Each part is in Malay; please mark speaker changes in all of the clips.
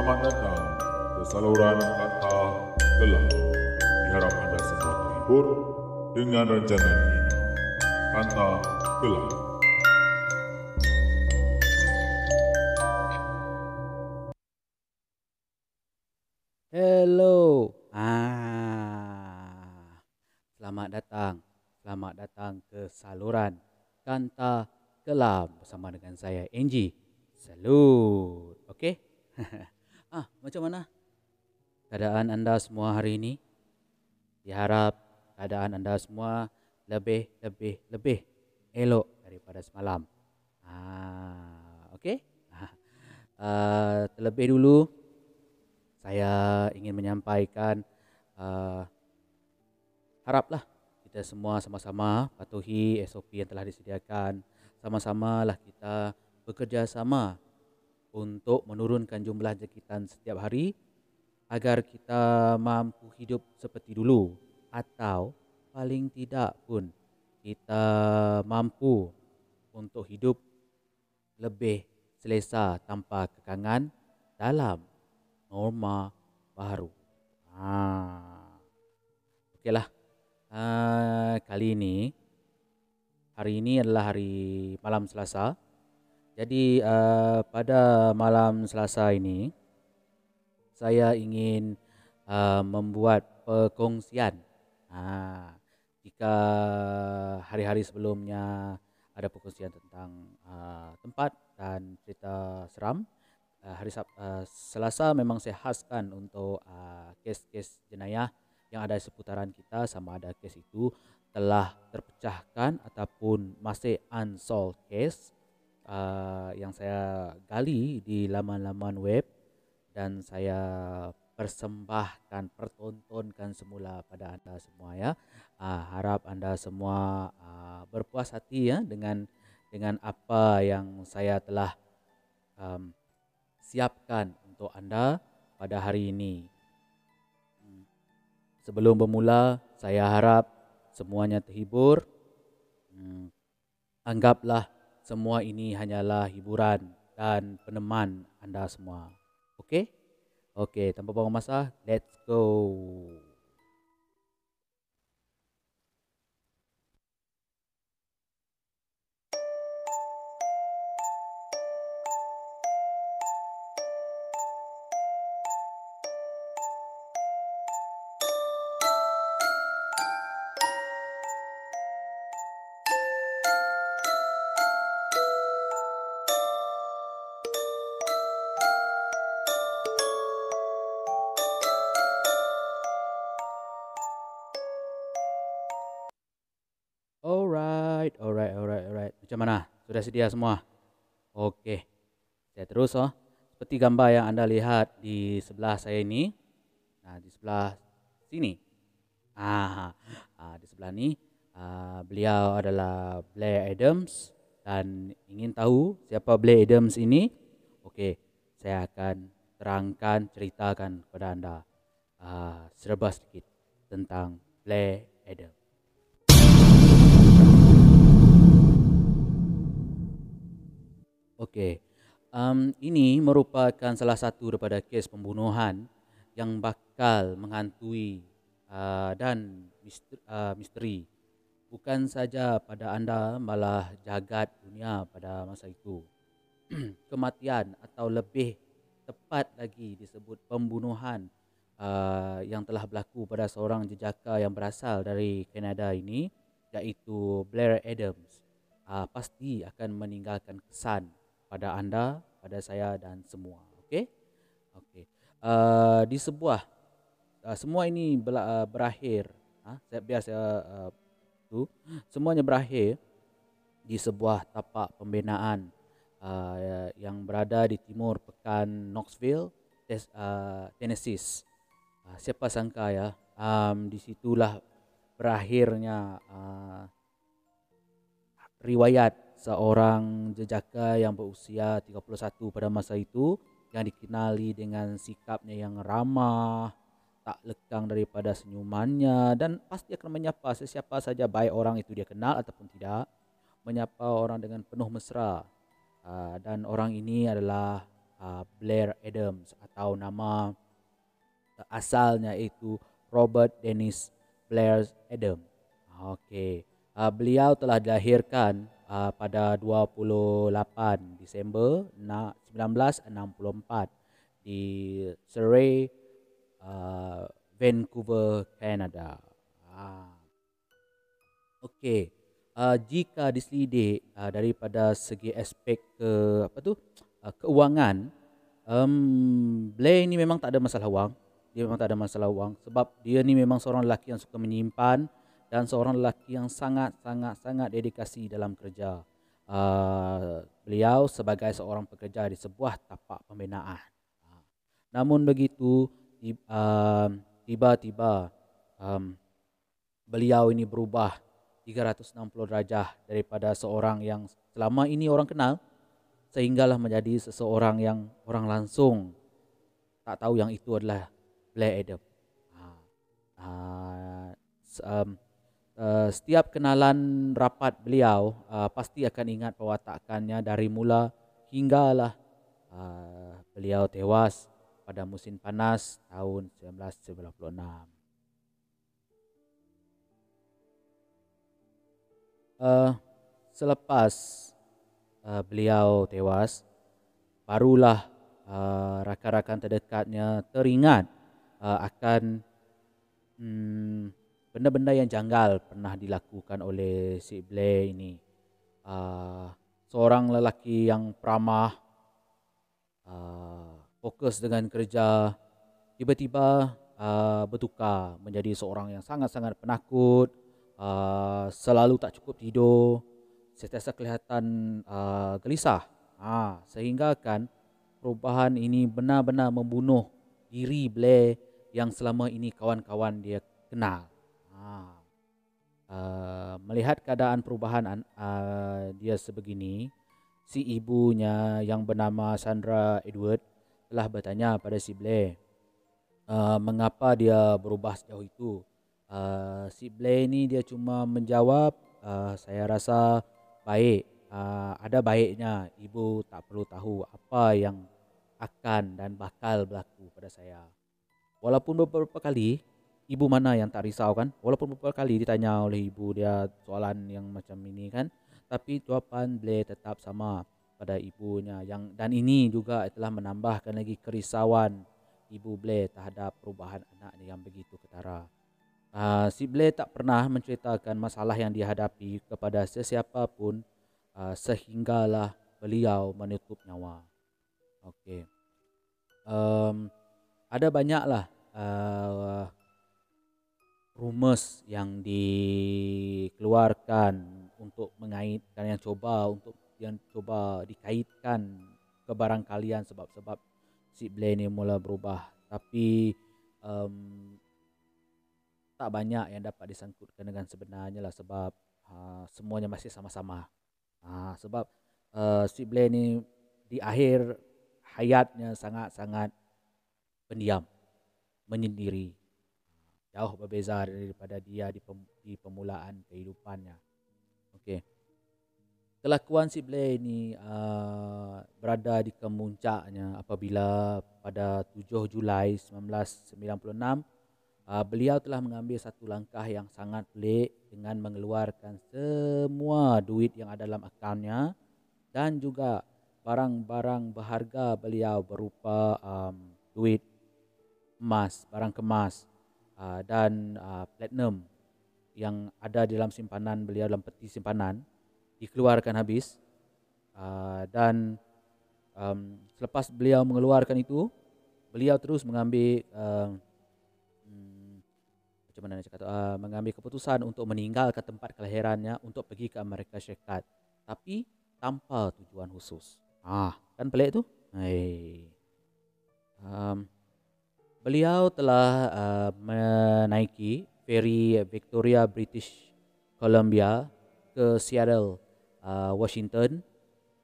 Speaker 1: Selamat datang ke saluran kata gelap. Diharap anda semua terhibur dengan rancangan ini. Kata gelap.
Speaker 2: Hello. Ah. Selamat datang. Selamat datang ke saluran Kanta Kelam bersama dengan saya Angie. Salut. Okey. macam mana keadaan anda semua hari ini? Diharap keadaan anda semua lebih lebih lebih elok daripada semalam. Ah, okey. Uh, terlebih dulu saya ingin menyampaikan uh, haraplah kita semua sama-sama patuhi SOP yang telah disediakan. Sama-samalah kita bekerja sama untuk menurunkan jumlah jangkitan setiap hari agar kita mampu hidup seperti dulu atau paling tidak pun kita mampu untuk hidup lebih selesa tanpa kekangan dalam norma baru. Ha. Okeylah. Ha, kali ini hari ini adalah hari malam Selasa. Jadi uh, pada malam Selasa ini saya ingin uh, membuat perkongsian. Ha, jika hari-hari sebelumnya ada perkongsian tentang uh, tempat dan cerita seram. Uh, hari Sab- uh, Selasa memang saya khaskan untuk uh, kes-kes jenayah yang ada di seputaran kita sama ada kes itu telah terpecahkan ataupun masih unsolved case uh, yang saya gali di laman-laman web dan saya persembahkan pertontonkan semula pada anda semua ya uh, harap anda semua uh, berpuas hati ya dengan dengan apa yang saya telah um, siapkan untuk anda pada hari ini. Sebelum bermula, saya harap semuanya terhibur. Hmm. Anggaplah semua ini hanyalah hiburan dan peneman anda semua. Okey? Okey, tanpa buang masa, let's go. Macam mana? Sudah sedia semua? Okey. Saya terus oh. Seperti gambar yang anda lihat di sebelah saya ini. Nah, di sebelah sini. Ah, ah di sebelah ni ah, beliau adalah Blair Adams dan ingin tahu siapa Blair Adams ini? Okey, saya akan terangkan ceritakan kepada anda ah, serba sedikit tentang Blair Adams. Okey. Um, ini merupakan salah satu daripada kes pembunuhan yang bakal menghantui uh, dan misteri, uh, misteri bukan saja pada anda malah jagat dunia pada masa itu. Kematian atau lebih tepat lagi disebut pembunuhan uh, yang telah berlaku pada seorang jejaka yang berasal dari Kanada ini iaitu Blair Adams uh, pasti akan meninggalkan kesan pada anda, pada saya dan semua. Okey? Okey. Uh, di sebuah uh, semua ini uh, berakhir, uh, saya biasa uh, tu semuanya berakhir di sebuah tapak pembinaan uh, yang berada di timur pekan Knoxville, uh, Tennessee. Uh, siapa sangka ya, um, di situlah berakhirnya uh, riwayat seorang jejaka yang berusia 31 pada masa itu yang dikenali dengan sikapnya yang ramah, tak lekang daripada senyumannya dan pasti akan menyapa sesiapa saja baik orang itu dia kenal ataupun tidak, menyapa orang dengan penuh mesra. Ah, dan orang ini adalah uh, Blair Adams atau nama asalnya itu Robert Dennis Blair Adams. Okey. Uh, beliau telah dilahirkan uh, pada 28 Disember 1964 di Surrey, uh, Vancouver, Canada. Ah. Okey. Uh, jika diselidik uh, daripada segi aspek ke apa tu uh, keuangan, um, Blair ini memang tak ada masalah wang. Dia memang tak ada masalah wang sebab dia ni memang seorang lelaki yang suka menyimpan dan seorang lelaki yang sangat sangat sangat dedikasi dalam kerja. Uh, beliau sebagai seorang pekerja di sebuah tapak pembinaan. Uh, namun begitu uh, tiba-tiba um, beliau ini berubah 360 derajat daripada seorang yang selama ini orang kenal sehinggalah menjadi seseorang yang orang langsung tak tahu yang itu adalah Blair Adam. Uh, um, Uh, setiap kenalan rapat beliau uh, pasti akan ingat pewatakannya dari mula hinggalah uh, beliau tewas pada musim panas tahun 1996. Uh, selepas uh, beliau tewas, barulah uh, rakan-rakan terdekatnya teringat uh, akan hmm, benda-benda yang janggal pernah dilakukan oleh si Blair ini. Uh, seorang lelaki yang peramah, uh, fokus dengan kerja, tiba-tiba uh, bertukar menjadi seorang yang sangat-sangat penakut, uh, selalu tak cukup tidur, sentiasa kelihatan uh, gelisah. Uh, sehingga kan perubahan ini benar-benar membunuh diri Blair yang selama ini kawan-kawan dia kenal. Uh, melihat keadaan perubahan uh, dia sebegini, si ibunya yang bernama Sandra Edward telah bertanya pada si Blair uh, mengapa dia berubah sejauh itu. Uh, si Blair ni dia cuma menjawab, uh, saya rasa baik. Uh, ada baiknya ibu tak perlu tahu apa yang akan dan bakal berlaku pada saya. Walaupun beberapa kali ibu mana yang tak risau kan walaupun beberapa kali ditanya oleh ibu dia soalan yang macam ini kan tapi jawapan Blair tetap sama pada ibunya yang dan ini juga telah menambahkan lagi kerisauan ibu Blair terhadap perubahan anaknya yang begitu ketara. Uh, si Blair tak pernah menceritakan masalah yang dihadapi kepada sesiapa pun uh, sehinggalah beliau menutup nyawa. Okey. Um, ada banyaklah uh, rumus yang dikeluarkan untuk mengaitkan yang coba untuk yang coba dikaitkan ke barang kalian sebab-sebab si Blair ni mula berubah. Tapi um, tak banyak yang dapat disangkutkan dengan sebenarnya lah sebab uh, semuanya masih sama-sama. Uh, sebab uh, si Blair ni di akhir hayatnya sangat-sangat pendiam menyendiri jauh berbeza daripada dia di, pem, di permulaan kehidupannya. Okey. Kelakuan si Blair ini uh, berada di kemuncaknya apabila pada 7 Julai 1996 uh, beliau telah mengambil satu langkah yang sangat pelik dengan mengeluarkan semua duit yang ada dalam akaunnya dan juga barang-barang berharga beliau berupa um, duit emas, barang kemas uh, dan uh, platinum yang ada di dalam simpanan beliau dalam peti simpanan dikeluarkan habis. Uh, dan um, selepas beliau mengeluarkan itu beliau terus mengambil uh, macam mana nak cakap uh, mengambil keputusan untuk meninggalkan tempat kelahirannya untuk pergi ke Amerika Syarikat. Tapi tanpa tujuan khusus. Ah kan pelik tu? Hey. Beliau telah uh, menaiki feri Victoria British Columbia ke Seattle, uh, Washington.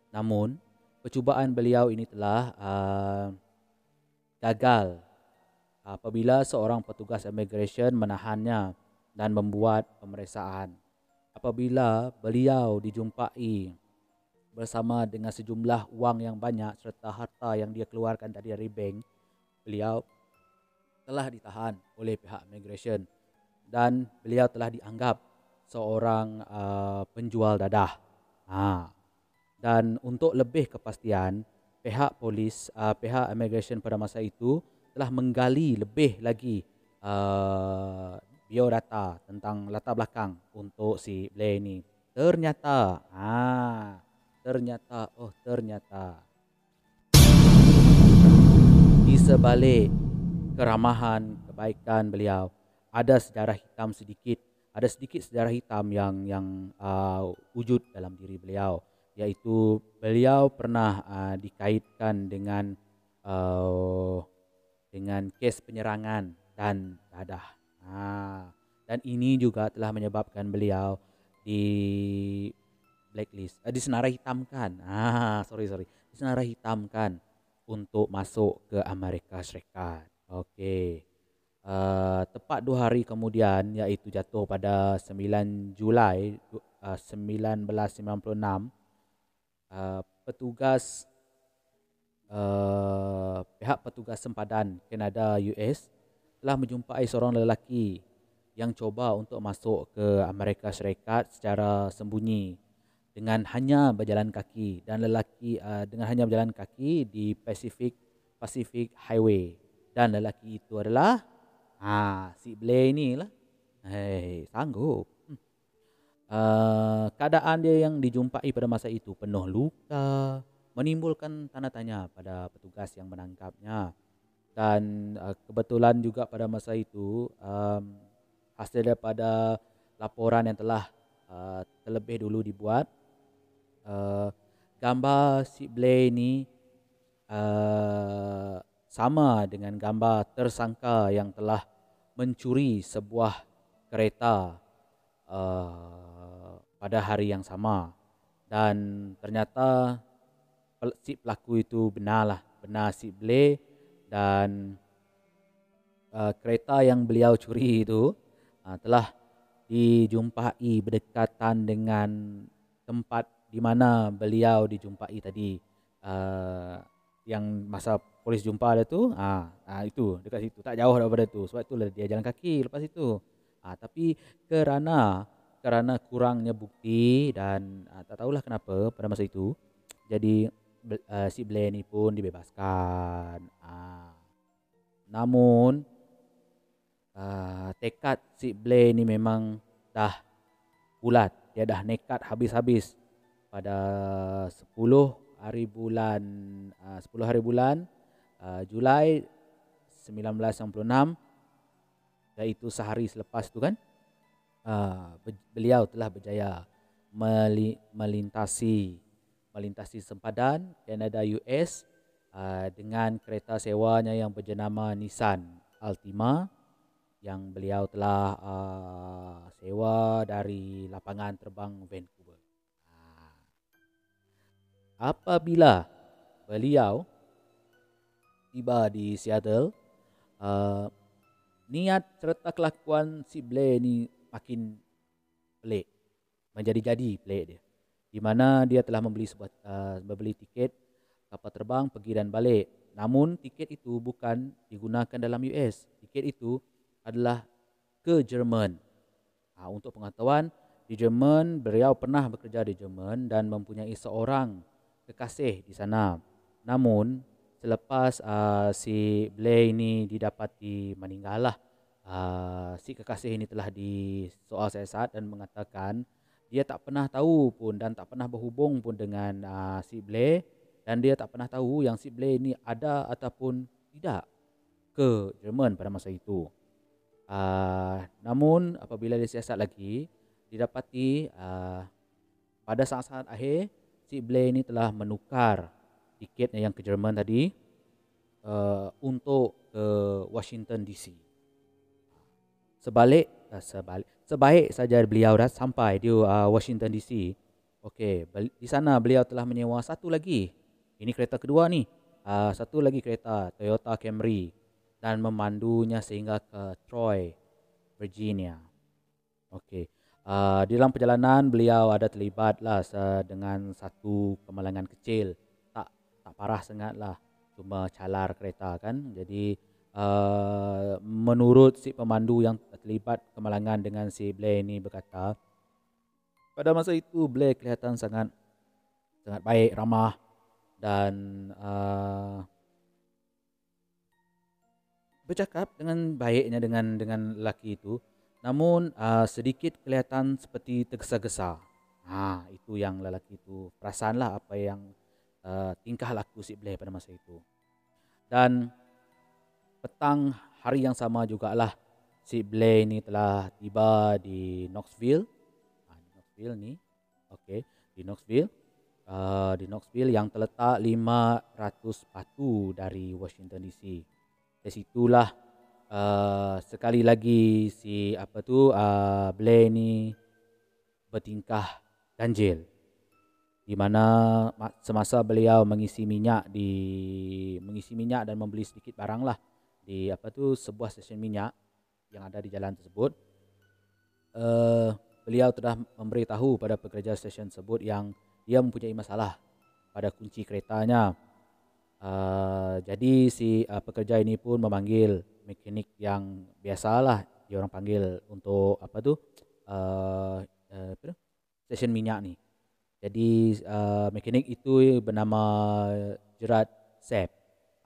Speaker 2: Namun, percubaan beliau ini telah uh, gagal apabila seorang petugas immigration menahannya dan membuat pemeriksaan. Apabila beliau dijumpai bersama dengan sejumlah wang yang banyak serta harta yang dia keluarkan dari bank, beliau telah ditahan oleh pihak immigration dan beliau telah dianggap seorang uh, penjual dadah. Ha. Dan untuk lebih kepastian, pihak polis, uh, pihak immigration pada masa itu telah menggali lebih lagi uh, biodata tentang latar belakang untuk si Blair ini. Ternyata, ha, ternyata, oh ternyata di sebalik keramahan, kebaikan beliau ada sejarah hitam sedikit, ada sedikit sejarah hitam yang yang uh, wujud dalam diri beliau, yaitu beliau pernah uh, dikaitkan dengan uh, dengan kes penyerangan dan dadah. Ha, dan ini juga telah menyebabkan beliau di blacklist, uh, disenarai hitamkan. Ah, sorry sorry, disenarai hitamkan untuk masuk ke Amerika Serikat. Okey. Uh, tepat dua hari kemudian iaitu jatuh pada 9 Julai uh, 1996 uh, petugas uh, pihak petugas sempadan Kanada US telah menjumpai seorang lelaki yang coba untuk masuk ke Amerika Syarikat secara sembunyi dengan hanya berjalan kaki dan lelaki uh, dengan hanya berjalan kaki di Pacific Pacific Highway dan lelaki itu adalah Ha, si Blair ni lah. Hei, sanggup. Uh, keadaan dia yang dijumpai pada masa itu penuh luka, menimbulkan tanda tanya pada petugas yang menangkapnya. Dan uh, kebetulan juga pada masa itu, um, hasil daripada laporan yang telah uh, terlebih dulu dibuat, uh, gambar si Blair ni uh, sama dengan gambar tersangka yang telah mencuri sebuah kereta uh, pada hari yang sama. Dan ternyata si pelaku itu benarlah benar si Ble dan uh, kereta yang beliau curi itu uh, telah dijumpai berdekatan dengan tempat di mana beliau dijumpai tadi uh, yang masa polis jumpa dia tu ah ha, itu dekat situ tak jauh daripada tu. Sebab itulah dia jalan kaki lepas itu ah ha, tapi kerana kerana kurangnya bukti dan ha, tak tahulah kenapa pada masa itu jadi uh, si Blair ni pun dibebaskan. Ah ha. namun uh, tekad si Blair ni memang dah bulat. Dia dah nekat habis-habis pada 10 hari bulan uh, 10 hari bulan uh, Julai 1996 iaitu sehari selepas tu kan uh, beliau telah berjaya melintasi melintasi sempadan Canada US uh, dengan kereta sewanya yang berjenama Nissan Altima yang beliau telah uh, sewa dari lapangan terbang Vancouver. Apabila beliau tiba di Seattle, uh, niat serta kelakuan si Blair ni makin pelik. Menjadi-jadi pelik dia. Di mana dia telah membeli sebuah uh, membeli tiket kapal terbang pergi dan balik. Namun tiket itu bukan digunakan dalam US. Tiket itu adalah ke Jerman. Ha, untuk pengetahuan, di Jerman, beliau pernah bekerja di Jerman dan mempunyai seorang kekasih di sana. Namun, selepas uh, si Blair ini didapati meninggal lah, uh, si kekasih ini telah disoal siasat dan mengatakan dia tak pernah tahu pun dan tak pernah berhubung pun dengan uh, si Blair dan dia tak pernah tahu yang si Blair ini ada ataupun tidak ke Jerman pada masa itu. Uh, namun apabila dia siasat lagi, didapati uh, pada saat-saat akhir si Blair ini telah menukar tiketnya yang ke Jerman tadi uh, untuk ke Washington DC. Sebalik uh, sebalik sebaik saja beliau dah sampai di uh, Washington DC. Okey, di sana beliau telah menyewa satu lagi. Ini kereta kedua ni. Uh, satu lagi kereta Toyota Camry dan memandunya sehingga ke Troy, Virginia. Okey. uh, di dalam perjalanan beliau ada terlibat lah dengan satu kemalangan kecil tak parah sangat lah cuma calar kereta kan. Jadi uh, menurut si pemandu yang terlibat kemalangan dengan si Blair ini berkata pada masa itu Blair kelihatan sangat sangat baik ramah dan uh, bercakap dengan baiknya dengan dengan lelaki itu. Namun uh, sedikit kelihatan seperti tergesa-gesa. Ha itu yang lelaki itu perasaanlah apa yang uh, tingkah laku si Blair pada masa itu. Dan petang hari yang sama jugalah si Blair ni telah tiba di Knoxville. Ha, di Knoxville ni. Okey di Knoxville. Uh, di Knoxville yang terletak 500 batu dari Washington DC dari situlah uh, sekali lagi si apa tu uh, Blair ni bertingkah ganjil di mana semasa beliau mengisi minyak di mengisi minyak dan membeli sedikit barang lah di apa tu sebuah stesen minyak yang ada di jalan tersebut uh, beliau telah memberitahu pada pekerja stesen tersebut yang dia mempunyai masalah pada kunci keretanya Uh, jadi si uh, pekerja ini pun memanggil mekanik yang biasalah dia orang panggil untuk apa tu uh, uh, stesen minyak ni. Jadi uh, mekanik itu bernama Jerat Sep.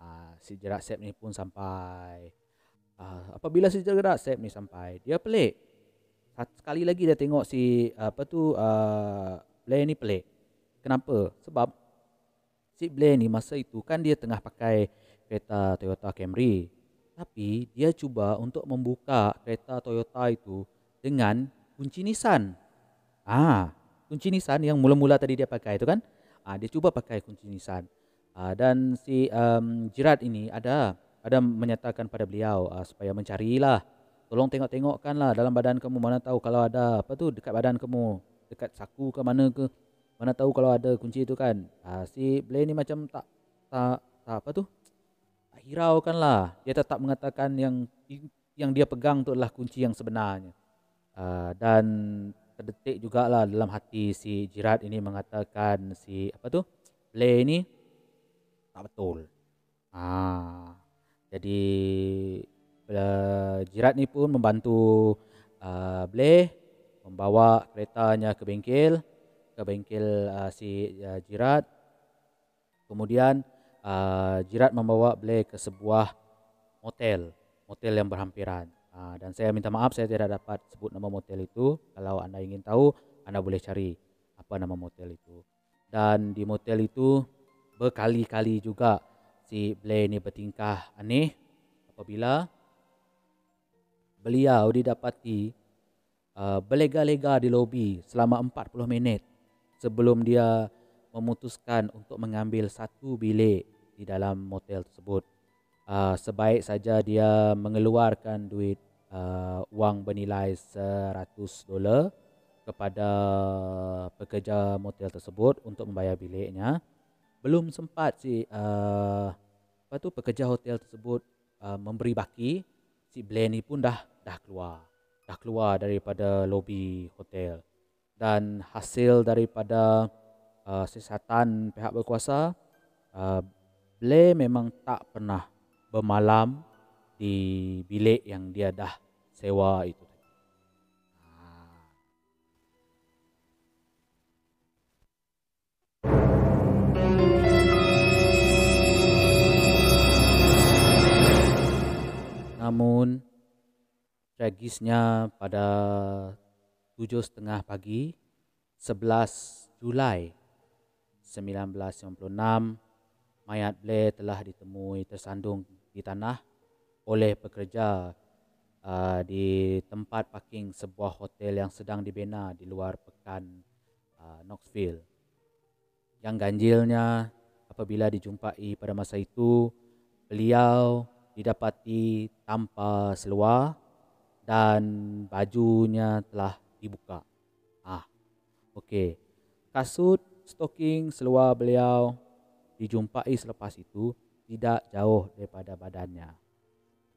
Speaker 2: Uh, si Jerat Sep ni pun sampai uh, apabila si Jerat Sep ni sampai dia pelik. Sekali lagi dia tengok si apa tu uh, Blair ni pelik. Kenapa? Sebab si Blair ni masa itu kan dia tengah pakai kereta Toyota Camry. Tapi dia cuba untuk membuka kereta Toyota itu dengan kunci Nissan. Ah, kunci Nissan yang mula-mula tadi dia pakai itu kan. Ah, dia cuba pakai kunci Nissan. Ah, dan si um, Jirat ini ada ada menyatakan pada beliau uh, supaya mencarilah. Tolong tengok-tengokkanlah dalam badan kamu mana tahu kalau ada apa tu dekat badan kamu, dekat saku ke mana ke mana tahu kalau ada kunci itu kan. Ha, si Blair ni macam tak, tak, tak apa tu. Tak kan lah. Dia tetap mengatakan yang yang dia pegang tu adalah kunci yang sebenarnya. Ha, dan terdetik jugalah dalam hati si Jirat ini mengatakan si apa tu. Blair ni tak betul. Ha, jadi uh, Jirat ni pun membantu uh, Blair membawa keretanya ke bengkel ke bengkel uh, si uh, Jirat. Kemudian uh, Jirat membawa Blair ke sebuah motel, motel yang berhampiran. Uh, dan saya minta maaf saya tidak dapat sebut nama motel itu. Kalau anda ingin tahu, anda boleh cari apa nama motel itu. Dan di motel itu berkali-kali juga si Blair ini bertingkah aneh apabila beliau didapati uh, berlega-lega di lobi selama 40 minit sebelum dia memutuskan untuk mengambil satu bilik di dalam motel tersebut. Uh, sebaik saja dia mengeluarkan duit uh, wang bernilai 100 dolar kepada pekerja motel tersebut untuk membayar biliknya. Belum sempat si uh, apa tu pekerja hotel tersebut uh, memberi baki, si Blaine pun dah dah keluar. Dah keluar daripada lobi hotel dan hasil daripada uh, siasatan pihak berkuasa uh, Blair memang tak pernah bermalam di bilik yang dia dah sewa itu. Namun tragisnya pada tujuh setengah pagi 11 Julai 1996 mayat Blair telah ditemui tersandung di tanah oleh pekerja uh, di tempat parking sebuah hotel yang sedang dibina di luar pekan uh, Knoxville. Yang ganjilnya apabila dijumpai pada masa itu beliau didapati tanpa seluar dan bajunya telah dibuka. Ah, okey. Kasut, stoking, seluar beliau dijumpai selepas itu tidak jauh daripada badannya.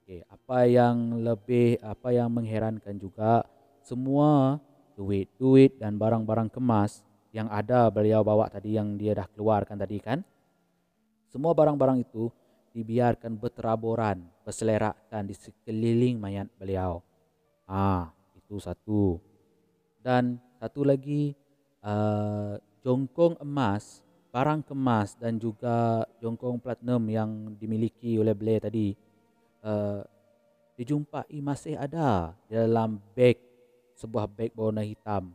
Speaker 2: Okey, apa yang lebih apa yang mengherankan juga semua duit-duit dan barang-barang kemas yang ada beliau bawa tadi yang dia dah keluarkan tadi kan. Semua barang-barang itu dibiarkan berteraburan, berselerakkan di sekeliling mayat beliau. Ah, itu satu. Dan satu lagi uh, jongkong emas, barang kemas dan juga jongkong platinum yang dimiliki oleh beliau tadi uh, dijumpai masih ada dalam beg sebuah beg berwarna hitam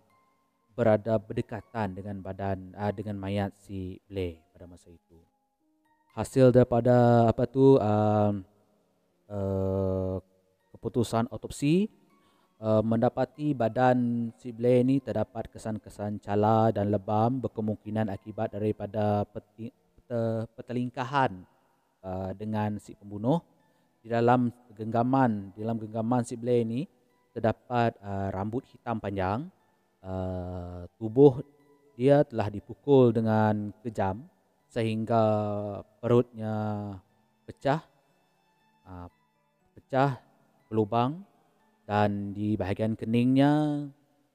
Speaker 2: berada berdekatan dengan badan uh, dengan mayat si Blair pada masa itu. Hasil daripada apa tu uh, uh, keputusan otopsi uh, mendapati badan si Blair ni terdapat kesan-kesan cala dan lebam berkemungkinan akibat daripada peti, pete, petelingkahan uh, dengan si pembunuh di dalam genggaman di dalam genggaman si Blair ini terdapat uh, rambut hitam panjang. Uh, tubuh dia telah dipukul dengan kejam sehingga perutnya pecah uh, pecah berlubang dan di bahagian keningnya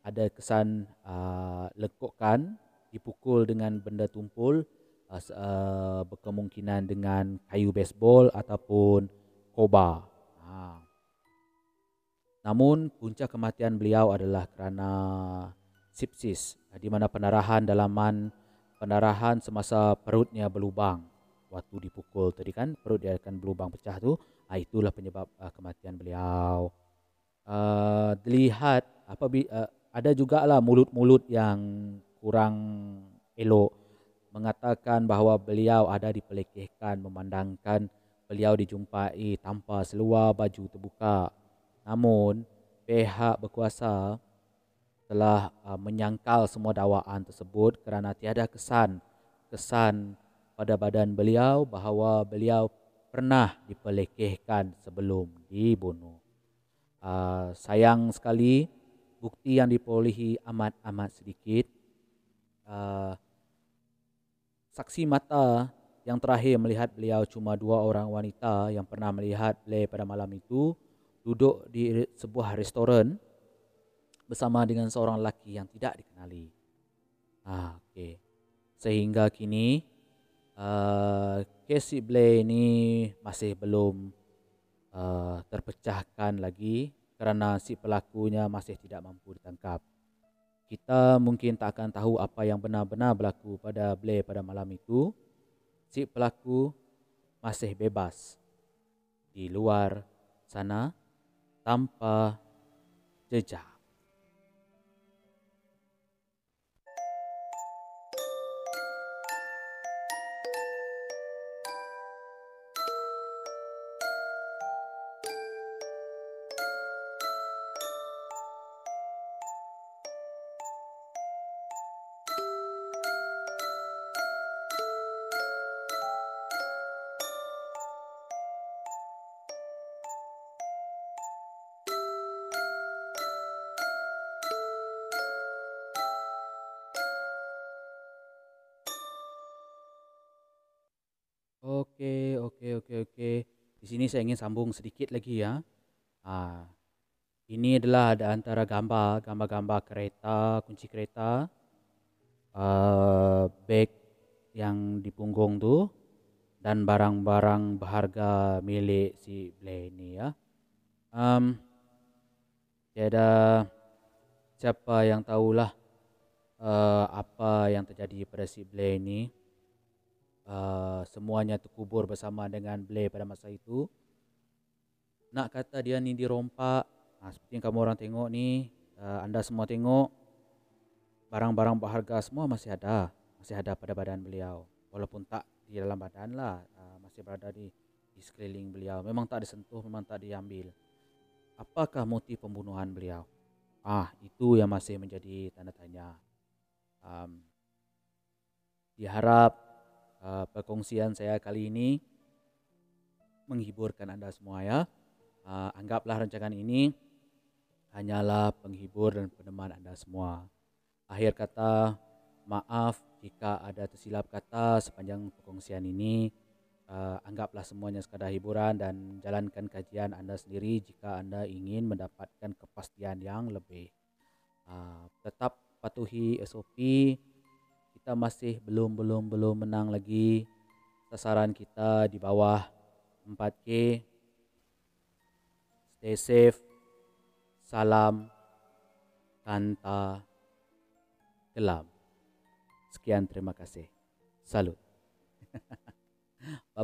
Speaker 2: ada kesan uh, lekukan dipukul dengan benda tumpul uh, uh, berkemungkinan dengan kayu baseball ataupun Koba. Ha. Namun punca kematian beliau adalah kerana sepsis di mana pendarahan dalaman pendarahan semasa perutnya berlubang waktu dipukul tadi kan perut dia akan berlubang pecah tu ha, itulah penyebab uh, kematian beliau uh, dilihat apa uh, ada jugalah mulut-mulut yang kurang elok mengatakan bahawa beliau ada dipelekehkan memandangkan beliau dijumpai tanpa seluar baju terbuka. Namun, pihak berkuasa telah uh, menyangkal semua dakwaan tersebut kerana tiada kesan kesan pada badan beliau bahawa beliau pernah dipelekehkan sebelum dibunuh. Uh, sayang sekali bukti yang diperolehi amat-amat sedikit. Uh, saksi mata yang terakhir melihat beliau cuma dua orang wanita yang pernah melihat beliau pada malam itu duduk di sebuah restoran bersama dengan seorang lelaki yang tidak dikenali. Ah, okay. Sehingga kini uh, kes si Blair ini masih belum uh, terpecahkan lagi kerana si pelakunya masih tidak mampu ditangkap. Kita mungkin tak akan tahu apa yang benar-benar berlaku pada Blair pada malam itu si pelaku masih bebas di luar sana tanpa jejak. Okey, okey, okey, okey. Di sini saya ingin sambung sedikit lagi ya. Ha, ini adalah ada antara gambar, gambar-gambar kereta, kunci kereta, uh, beg yang di punggung tu dan barang-barang berharga milik si Blair ini ya. Um, tiada siapa yang tahulah uh, apa yang terjadi pada si Blair ini. Uh, semuanya terkubur bersama dengan Blair pada masa itu. Nak kata dia ni dirompak, ha, seperti yang kamu orang tengok ni, uh, anda semua tengok, barang-barang berharga semua masih ada, masih ada pada badan beliau. Walaupun tak di dalam badan lah, uh, masih berada di, di sekeliling beliau. Memang tak disentuh, memang tak diambil. Apakah motif pembunuhan beliau? Ah, itu yang masih menjadi tanda tanya. Um, diharap uh, perkongsian saya kali ini menghiburkan anda semua ya. Uh, anggaplah rancangan ini hanyalah penghibur dan peneman anda semua. Akhir kata, maaf jika ada tersilap kata sepanjang perkongsian ini. Uh, anggaplah semuanya sekadar hiburan dan jalankan kajian anda sendiri jika anda ingin mendapatkan kepastian yang lebih. uh, tetap patuhi SOP kita masih belum belum belum menang lagi sasaran kita di bawah 4K stay safe. Salam kanta kelam. Sekian terima kasih. Salut. Bye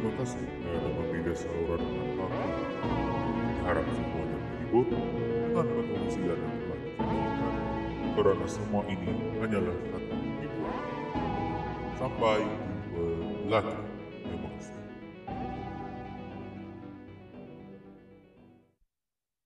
Speaker 1: Terima kasih kerana membina saluran dengan aku. Harap semuanya terhibur dengan pengungsian yang telah disampaikan. Kerana semua ini hanyalah satu hiburan. Sampai jumpa lagi.